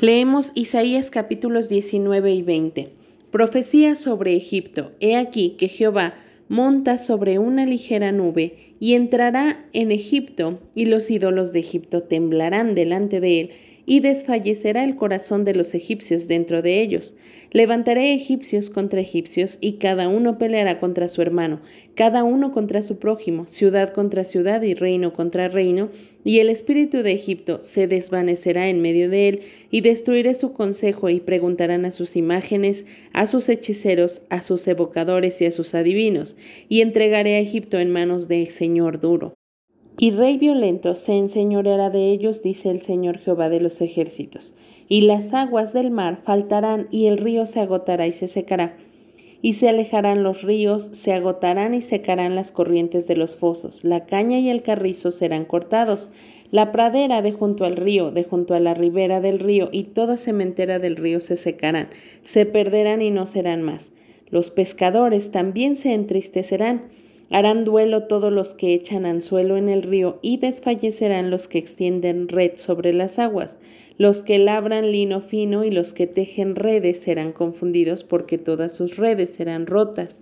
Leemos Isaías capítulos 19 y 20. Profecía sobre Egipto. He aquí que Jehová monta sobre una ligera nube y entrará en Egipto, y los ídolos de Egipto temblarán delante de él, y desfallecerá el corazón de los egipcios dentro de ellos. Levantaré egipcios contra egipcios, y cada uno peleará contra su hermano, cada uno contra su prójimo, ciudad contra ciudad y reino contra reino, y el espíritu de Egipto se desvanecerá en medio de él, y destruiré su consejo, y preguntarán a sus imágenes, a sus hechiceros, a sus evocadores y a sus adivinos, y entregaré a Egipto en manos de Señor duro. Y rey violento se enseñoreará de ellos, dice el Señor Jehová de los ejércitos. Y las aguas del mar faltarán, y el río se agotará y se secará. Y se alejarán los ríos, se agotarán y secarán las corrientes de los fosos. La caña y el carrizo serán cortados. La pradera de junto al río, de junto a la ribera del río, y toda sementera del río se secarán, se perderán y no serán más. Los pescadores también se entristecerán Harán duelo todos los que echan anzuelo en el río y desfallecerán los que extienden red sobre las aguas. Los que labran lino fino y los que tejen redes serán confundidos porque todas sus redes serán rotas.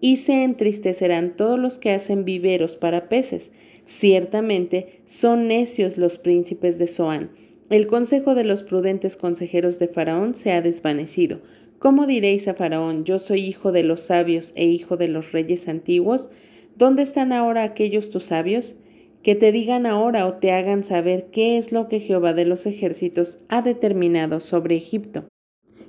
Y se entristecerán todos los que hacen viveros para peces. Ciertamente son necios los príncipes de Zoán. El consejo de los prudentes consejeros de Faraón se ha desvanecido. ¿Cómo diréis a Faraón, yo soy hijo de los sabios e hijo de los reyes antiguos? ¿Dónde están ahora aquellos tus sabios? Que te digan ahora o te hagan saber qué es lo que Jehová de los ejércitos ha determinado sobre Egipto.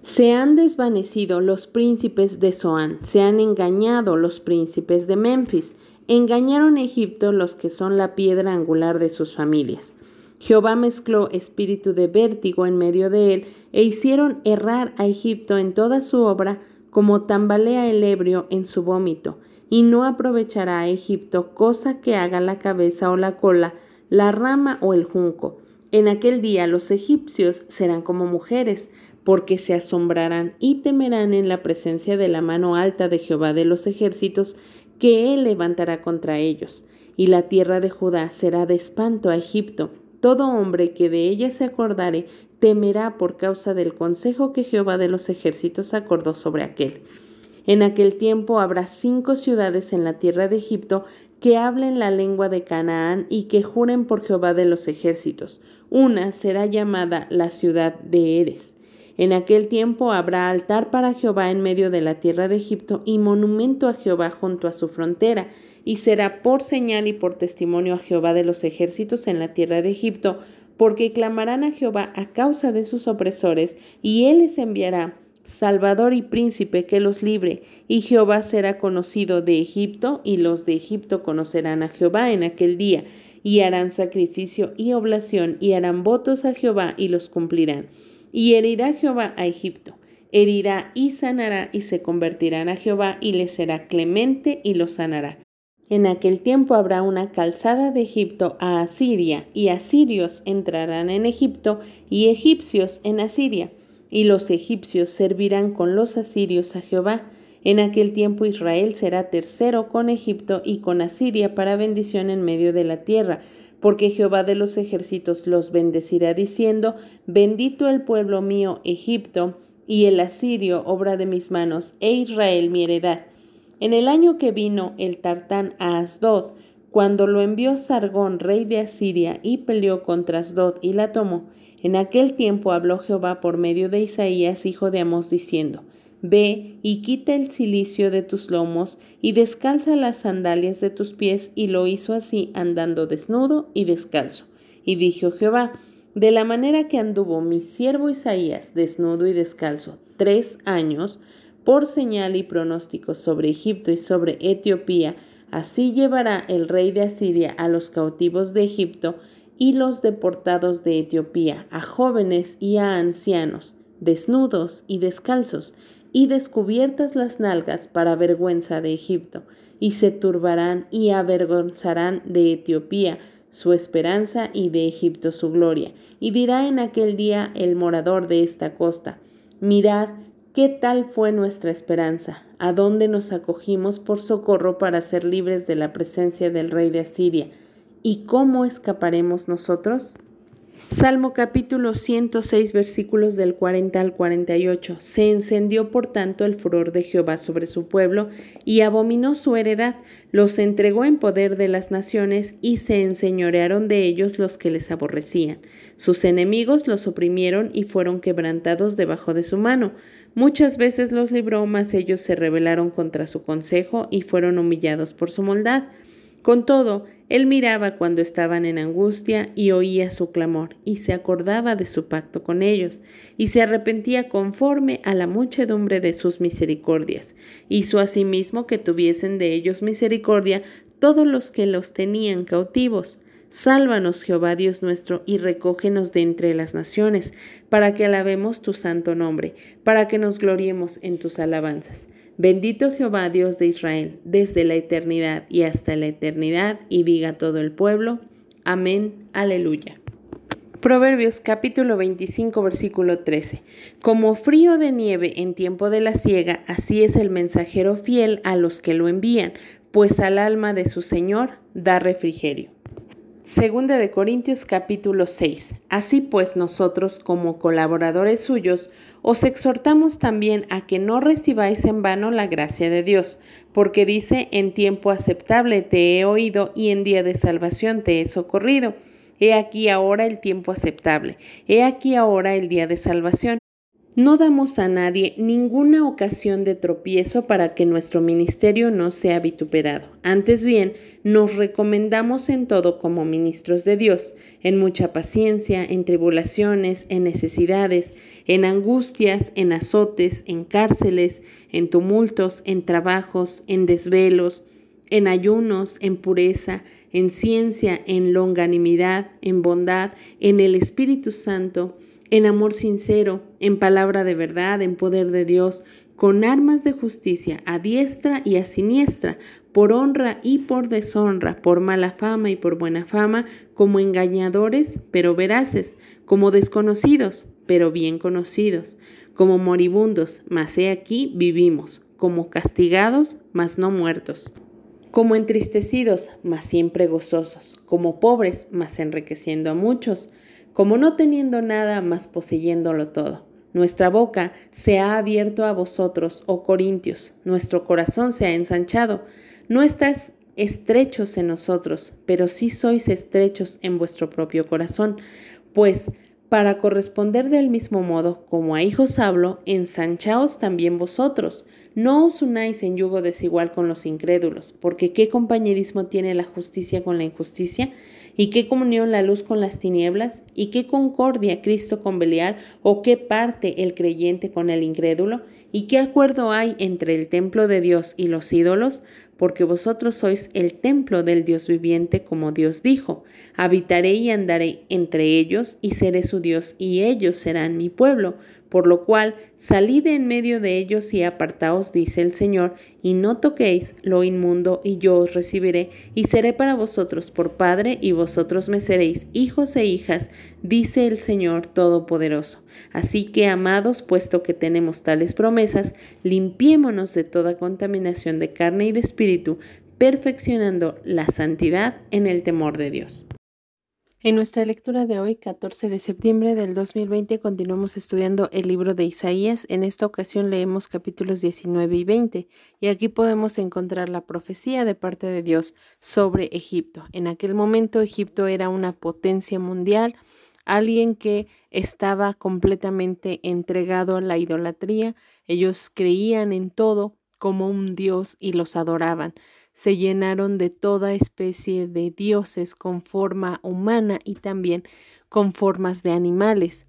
Se han desvanecido los príncipes de Zoán, se han engañado los príncipes de Memphis, engañaron a Egipto los que son la piedra angular de sus familias. Jehová mezcló espíritu de vértigo en medio de él e hicieron errar a Egipto en toda su obra como tambalea el ebrio en su vómito, y no aprovechará a Egipto cosa que haga la cabeza o la cola, la rama o el junco. En aquel día los egipcios serán como mujeres, porque se asombrarán y temerán en la presencia de la mano alta de Jehová de los ejércitos, que él levantará contra ellos. Y la tierra de Judá será de espanto a Egipto, todo hombre que de ella se acordare temerá por causa del consejo que Jehová de los ejércitos acordó sobre aquel. En aquel tiempo habrá cinco ciudades en la tierra de Egipto que hablen la lengua de Canaán y que juren por Jehová de los ejércitos. Una será llamada la ciudad de Eres. En aquel tiempo habrá altar para Jehová en medio de la tierra de Egipto y monumento a Jehová junto a su frontera, y será por señal y por testimonio a Jehová de los ejércitos en la tierra de Egipto, porque clamarán a Jehová a causa de sus opresores, y él les enviará Salvador y príncipe que los libre, y Jehová será conocido de Egipto, y los de Egipto conocerán a Jehová en aquel día, y harán sacrificio y oblación, y harán votos a Jehová, y los cumplirán. Y herirá Jehová a Egipto, herirá y sanará, y se convertirán a Jehová, y les será clemente, y los sanará. En aquel tiempo habrá una calzada de Egipto a Asiria, y asirios entrarán en Egipto, y egipcios en Asiria, y los egipcios servirán con los asirios a Jehová. En aquel tiempo Israel será tercero con Egipto y con Asiria para bendición en medio de la tierra, porque Jehová de los ejércitos los bendecirá diciendo, bendito el pueblo mío Egipto, y el asirio obra de mis manos, e Israel mi heredad. En el año que vino el Tartán a Asdod, cuando lo envió Sargón, rey de Asiria, y peleó contra Asdod y la tomó, en aquel tiempo habló Jehová por medio de Isaías, hijo de Amós, diciendo, Ve y quita el cilicio de tus lomos y descalza las sandalias de tus pies, y lo hizo así, andando desnudo y descalzo. Y dijo Jehová, de la manera que anduvo mi siervo Isaías, desnudo y descalzo, tres años, por señal y pronóstico sobre Egipto y sobre Etiopía, así llevará el rey de Asiria a los cautivos de Egipto y los deportados de Etiopía, a jóvenes y a ancianos, desnudos y descalzos, y descubiertas las nalgas para vergüenza de Egipto, y se turbarán y avergonzarán de Etiopía su esperanza y de Egipto su gloria. Y dirá en aquel día el morador de esta costa, mirad, ¿Qué tal fue nuestra esperanza? ¿A dónde nos acogimos por socorro para ser libres de la presencia del rey de Asiria? ¿Y cómo escaparemos nosotros? Salmo capítulo 106 versículos del 40 al 48. Se encendió por tanto el furor de Jehová sobre su pueblo y abominó su heredad, los entregó en poder de las naciones y se enseñorearon de ellos los que les aborrecían. Sus enemigos los oprimieron y fueron quebrantados debajo de su mano. Muchas veces los libró, mas ellos se rebelaron contra su consejo y fueron humillados por su maldad. Con todo, él miraba cuando estaban en angustia y oía su clamor, y se acordaba de su pacto con ellos, y se arrepentía conforme a la muchedumbre de sus misericordias. Hizo asimismo que tuviesen de ellos misericordia todos los que los tenían cautivos. Sálvanos, Jehová Dios nuestro, y recógenos de entre las naciones, para que alabemos tu santo nombre, para que nos gloriemos en tus alabanzas. Bendito Jehová Dios de Israel, desde la eternidad y hasta la eternidad, y diga todo el pueblo. Amén. Aleluya. Proverbios capítulo 25 versículo 13. Como frío de nieve en tiempo de la siega, así es el mensajero fiel a los que lo envían, pues al alma de su Señor da refrigerio. Segunda de Corintios capítulo 6. Así pues nosotros como colaboradores suyos os exhortamos también a que no recibáis en vano la gracia de Dios, porque dice, en tiempo aceptable te he oído y en día de salvación te he socorrido. He aquí ahora el tiempo aceptable, he aquí ahora el día de salvación. No damos a nadie ninguna ocasión de tropiezo para que nuestro ministerio no sea vituperado. Antes bien, nos recomendamos en todo como ministros de Dios, en mucha paciencia, en tribulaciones, en necesidades, en angustias, en azotes, en cárceles, en tumultos, en trabajos, en desvelos, en ayunos, en pureza, en ciencia, en longanimidad, en bondad, en el Espíritu Santo, en amor sincero, en palabra de verdad, en poder de Dios, con armas de justicia a diestra y a siniestra, por honra y por deshonra, por mala fama y por buena fama, como engañadores, pero veraces, como desconocidos, pero bien conocidos, como moribundos, mas he aquí vivimos, como castigados, mas no muertos, como entristecidos, mas siempre gozosos, como pobres, mas enriqueciendo a muchos, como no teniendo nada, mas poseyéndolo todo. Nuestra boca se ha abierto a vosotros, oh Corintios, nuestro corazón se ha ensanchado. No estáis estrechos en nosotros, pero sí sois estrechos en vuestro propio corazón, pues para corresponder del mismo modo como a hijos hablo, ensanchaos también vosotros. No os unáis en yugo desigual con los incrédulos, porque ¿qué compañerismo tiene la justicia con la injusticia? ¿Y qué comunión la luz con las tinieblas? ¿Y qué concordia Cristo con Belial? ¿O qué parte el creyente con el incrédulo? ¿Y qué acuerdo hay entre el templo de Dios y los ídolos? Porque vosotros sois el templo del Dios viviente, como Dios dijo, habitaré y andaré entre ellos, y seré su Dios, y ellos serán mi pueblo. Por lo cual, salid en medio de ellos y apartaos, dice el Señor, y no toquéis lo inmundo, y yo os recibiré, y seré para vosotros por Padre, y vosotros me seréis hijos e hijas, dice el Señor Todopoderoso. Así que, amados, puesto que tenemos tales promesas, limpiémonos de toda contaminación de carne y de espíritu, perfeccionando la santidad en el temor de Dios. En nuestra lectura de hoy, 14 de septiembre del 2020, continuamos estudiando el libro de Isaías. En esta ocasión leemos capítulos 19 y 20 y aquí podemos encontrar la profecía de parte de Dios sobre Egipto. En aquel momento Egipto era una potencia mundial, alguien que estaba completamente entregado a la idolatría. Ellos creían en todo como un dios y los adoraban se llenaron de toda especie de dioses con forma humana y también con formas de animales.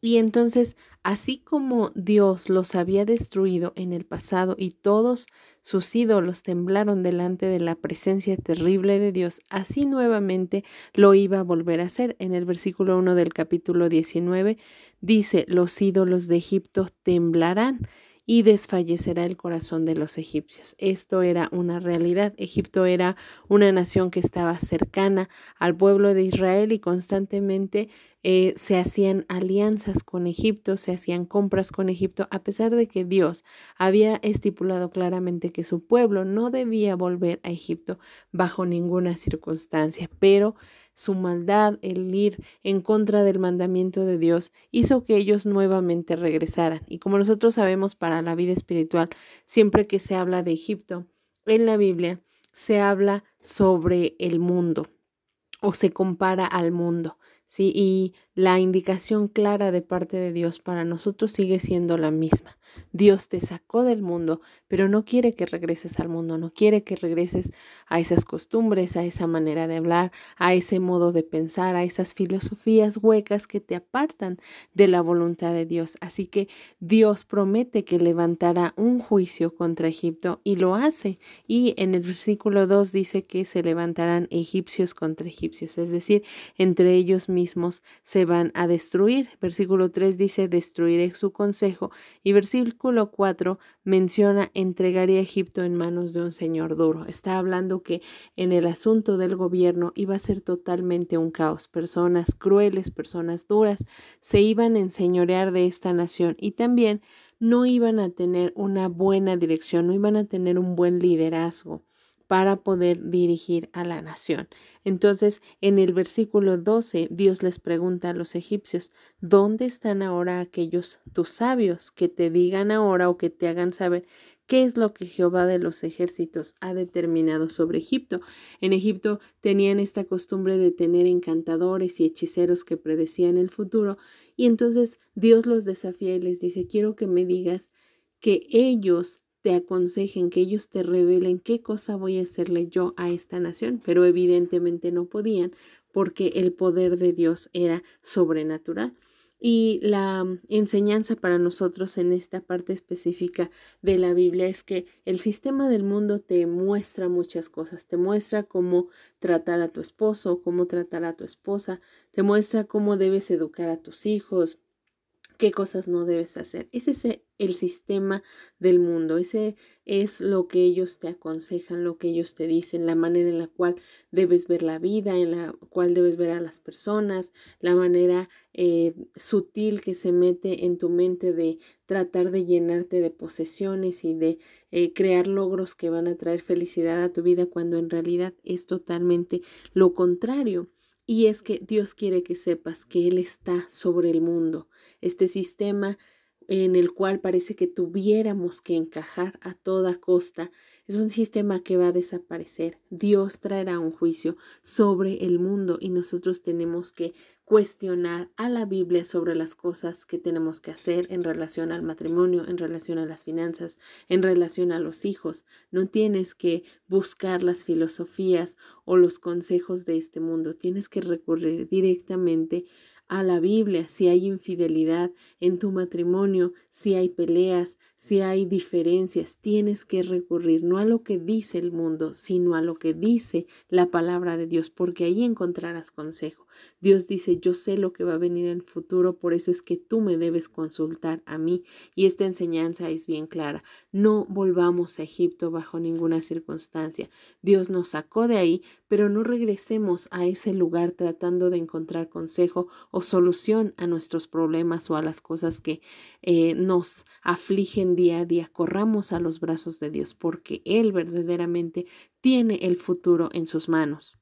Y entonces, así como Dios los había destruido en el pasado y todos sus ídolos temblaron delante de la presencia terrible de Dios, así nuevamente lo iba a volver a hacer. En el versículo 1 del capítulo 19 dice, los ídolos de Egipto temblarán y desfallecerá el corazón de los egipcios. Esto era una realidad. Egipto era una nación que estaba cercana al pueblo de Israel y constantemente eh, se hacían alianzas con Egipto, se hacían compras con Egipto, a pesar de que Dios había estipulado claramente que su pueblo no debía volver a Egipto bajo ninguna circunstancia. Pero su maldad, el ir en contra del mandamiento de Dios, hizo que ellos nuevamente regresaran. Y como nosotros sabemos para la vida espiritual, siempre que se habla de Egipto en la Biblia, se habla sobre el mundo o se compara al mundo. ¿sí? Y la indicación clara de parte de Dios para nosotros sigue siendo la misma. Dios te sacó del mundo, pero no quiere que regreses al mundo, no quiere que regreses a esas costumbres, a esa manera de hablar, a ese modo de pensar, a esas filosofías huecas que te apartan de la voluntad de Dios. Así que Dios promete que levantará un juicio contra Egipto y lo hace. Y en el versículo 2 dice que se levantarán egipcios contra egipcios, es decir, entre ellos mismos se van a destruir. Versículo 3 dice, destruiré su consejo. Y versículo 4 menciona, entregaría a Egipto en manos de un señor duro. Está hablando que en el asunto del gobierno iba a ser totalmente un caos. Personas crueles, personas duras, se iban a enseñorear de esta nación y también no iban a tener una buena dirección, no iban a tener un buen liderazgo para poder dirigir a la nación. Entonces, en el versículo 12, Dios les pregunta a los egipcios, ¿dónde están ahora aquellos tus sabios que te digan ahora o que te hagan saber qué es lo que Jehová de los ejércitos ha determinado sobre Egipto? En Egipto tenían esta costumbre de tener encantadores y hechiceros que predecían el futuro, y entonces Dios los desafía y les dice, quiero que me digas que ellos te aconsejen, que ellos te revelen qué cosa voy a hacerle yo a esta nación, pero evidentemente no podían porque el poder de Dios era sobrenatural. Y la enseñanza para nosotros en esta parte específica de la Biblia es que el sistema del mundo te muestra muchas cosas, te muestra cómo tratar a tu esposo, cómo tratar a tu esposa, te muestra cómo debes educar a tus hijos, qué cosas no debes hacer. Ese es el sistema del mundo, ese es lo que ellos te aconsejan, lo que ellos te dicen, la manera en la cual debes ver la vida, en la cual debes ver a las personas, la manera eh, sutil que se mete en tu mente de tratar de llenarte de posesiones y de eh, crear logros que van a traer felicidad a tu vida cuando en realidad es totalmente lo contrario. Y es que Dios quiere que sepas que Él está sobre el mundo. Este sistema en el cual parece que tuviéramos que encajar a toda costa es un sistema que va a desaparecer. Dios traerá un juicio sobre el mundo y nosotros tenemos que cuestionar a la Biblia sobre las cosas que tenemos que hacer en relación al matrimonio, en relación a las finanzas, en relación a los hijos. No tienes que buscar las filosofías o los consejos de este mundo, tienes que recurrir directamente a la Biblia, si hay infidelidad en tu matrimonio, si hay peleas, si hay diferencias, tienes que recurrir no a lo que dice el mundo, sino a lo que dice la palabra de Dios, porque ahí encontrarás consejo. Dios dice, yo sé lo que va a venir en el futuro, por eso es que tú me debes consultar a mí. Y esta enseñanza es bien clara. No volvamos a Egipto bajo ninguna circunstancia. Dios nos sacó de ahí, pero no regresemos a ese lugar tratando de encontrar consejo o solución a nuestros problemas o a las cosas que eh, nos afligen día a día. Corramos a los brazos de Dios porque Él verdaderamente tiene el futuro en sus manos.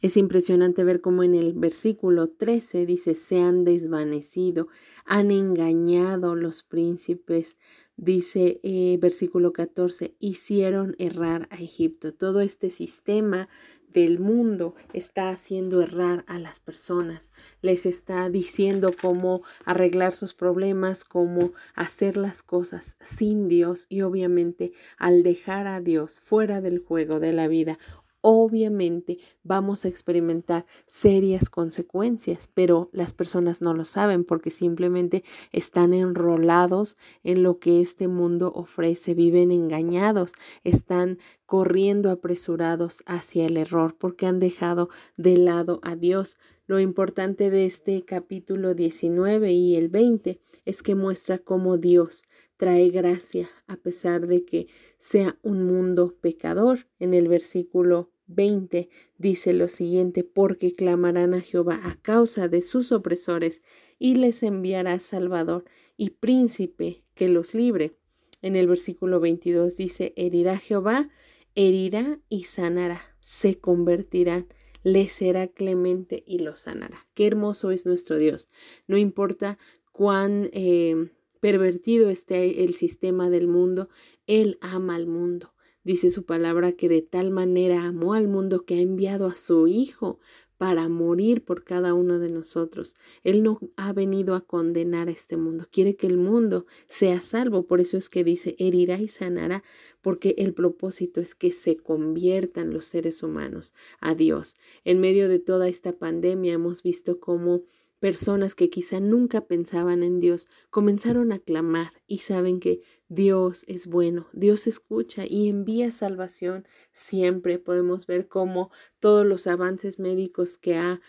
Es impresionante ver cómo en el versículo 13 dice, se han desvanecido, han engañado los príncipes. Dice eh, versículo 14, hicieron errar a Egipto. Todo este sistema del mundo está haciendo errar a las personas, les está diciendo cómo arreglar sus problemas, cómo hacer las cosas sin Dios y obviamente al dejar a Dios fuera del juego de la vida, obviamente vamos a experimentar serias consecuencias, pero las personas no lo saben porque simplemente están enrolados en lo que este mundo ofrece, viven engañados, están corriendo apresurados hacia el error porque han dejado de lado a Dios. Lo importante de este capítulo 19 y el 20 es que muestra cómo Dios trae gracia a pesar de que sea un mundo pecador. En el versículo 20 dice lo siguiente, porque clamarán a Jehová a causa de sus opresores y les enviará Salvador y príncipe que los libre. En el versículo 22 dice, herirá Jehová, herirá y sanará, se convertirán le será clemente y lo sanará. Qué hermoso es nuestro Dios. No importa cuán eh, pervertido esté el sistema del mundo, Él ama al mundo. Dice su palabra que de tal manera amó al mundo que ha enviado a su Hijo para morir por cada uno de nosotros. Él no ha venido a condenar a este mundo, quiere que el mundo sea salvo. Por eso es que dice, herirá y sanará, porque el propósito es que se conviertan los seres humanos a Dios. En medio de toda esta pandemia hemos visto cómo Personas que quizá nunca pensaban en Dios comenzaron a clamar y saben que Dios es bueno, Dios escucha y envía salvación siempre. Podemos ver cómo todos los avances médicos que ha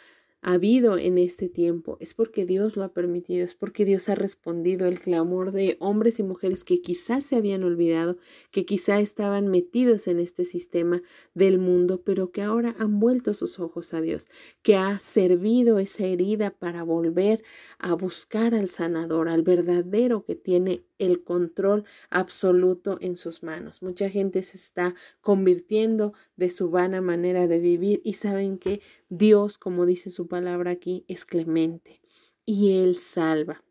ha habido en este tiempo es porque Dios lo ha permitido, es porque Dios ha respondido el clamor de hombres y mujeres que quizás se habían olvidado, que quizá estaban metidos en este sistema del mundo, pero que ahora han vuelto sus ojos a Dios, que ha servido esa herida para volver a buscar al sanador, al verdadero que tiene el control absoluto en sus manos. Mucha gente se está convirtiendo de su vana manera de vivir y saben que Dios, como dice su palabra aquí, es clemente y Él salva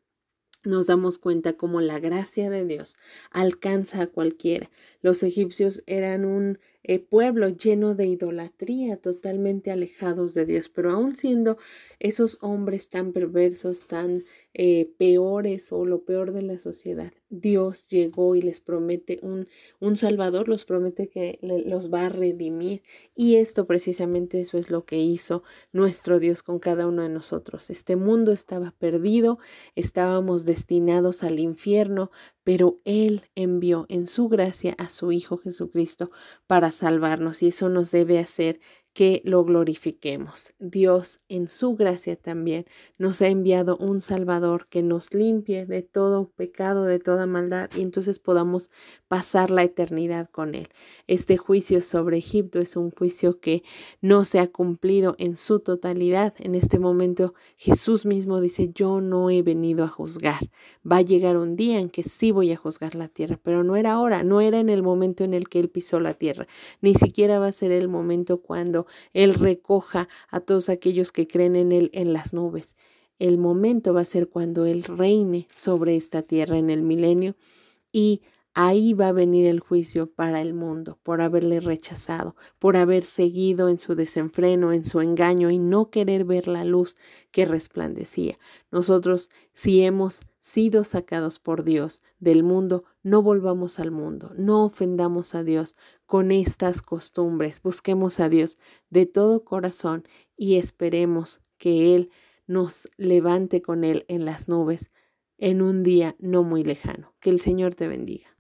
nos damos cuenta cómo la gracia de Dios alcanza a cualquiera. Los egipcios eran un eh, pueblo lleno de idolatría, totalmente alejados de Dios, pero aún siendo esos hombres tan perversos, tan eh, peores o lo peor de la sociedad, Dios llegó y les promete un, un Salvador, los promete que los va a redimir. Y esto precisamente eso es lo que hizo nuestro Dios con cada uno de nosotros. Este mundo estaba perdido, estábamos destinados al infierno, pero Él envió en su gracia a su Hijo Jesucristo para salvarnos y eso nos debe hacer que lo glorifiquemos. Dios en su gracia también nos ha enviado un Salvador que nos limpie de todo pecado, de toda maldad y entonces podamos pasar la eternidad con Él. Este juicio sobre Egipto es un juicio que no se ha cumplido en su totalidad. En este momento Jesús mismo dice, yo no he venido a juzgar. Va a llegar un día en que sí voy a juzgar la tierra, pero no era ahora, no era en el momento en el que Él pisó la tierra, ni siquiera va a ser el momento cuando él recoja a todos aquellos que creen en Él en las nubes. El momento va a ser cuando Él reine sobre esta tierra en el milenio y ahí va a venir el juicio para el mundo por haberle rechazado, por haber seguido en su desenfreno, en su engaño y no querer ver la luz que resplandecía. Nosotros, si hemos sido sacados por Dios del mundo, no volvamos al mundo, no ofendamos a Dios con estas costumbres, busquemos a Dios de todo corazón y esperemos que Él nos levante con Él en las nubes en un día no muy lejano. Que el Señor te bendiga.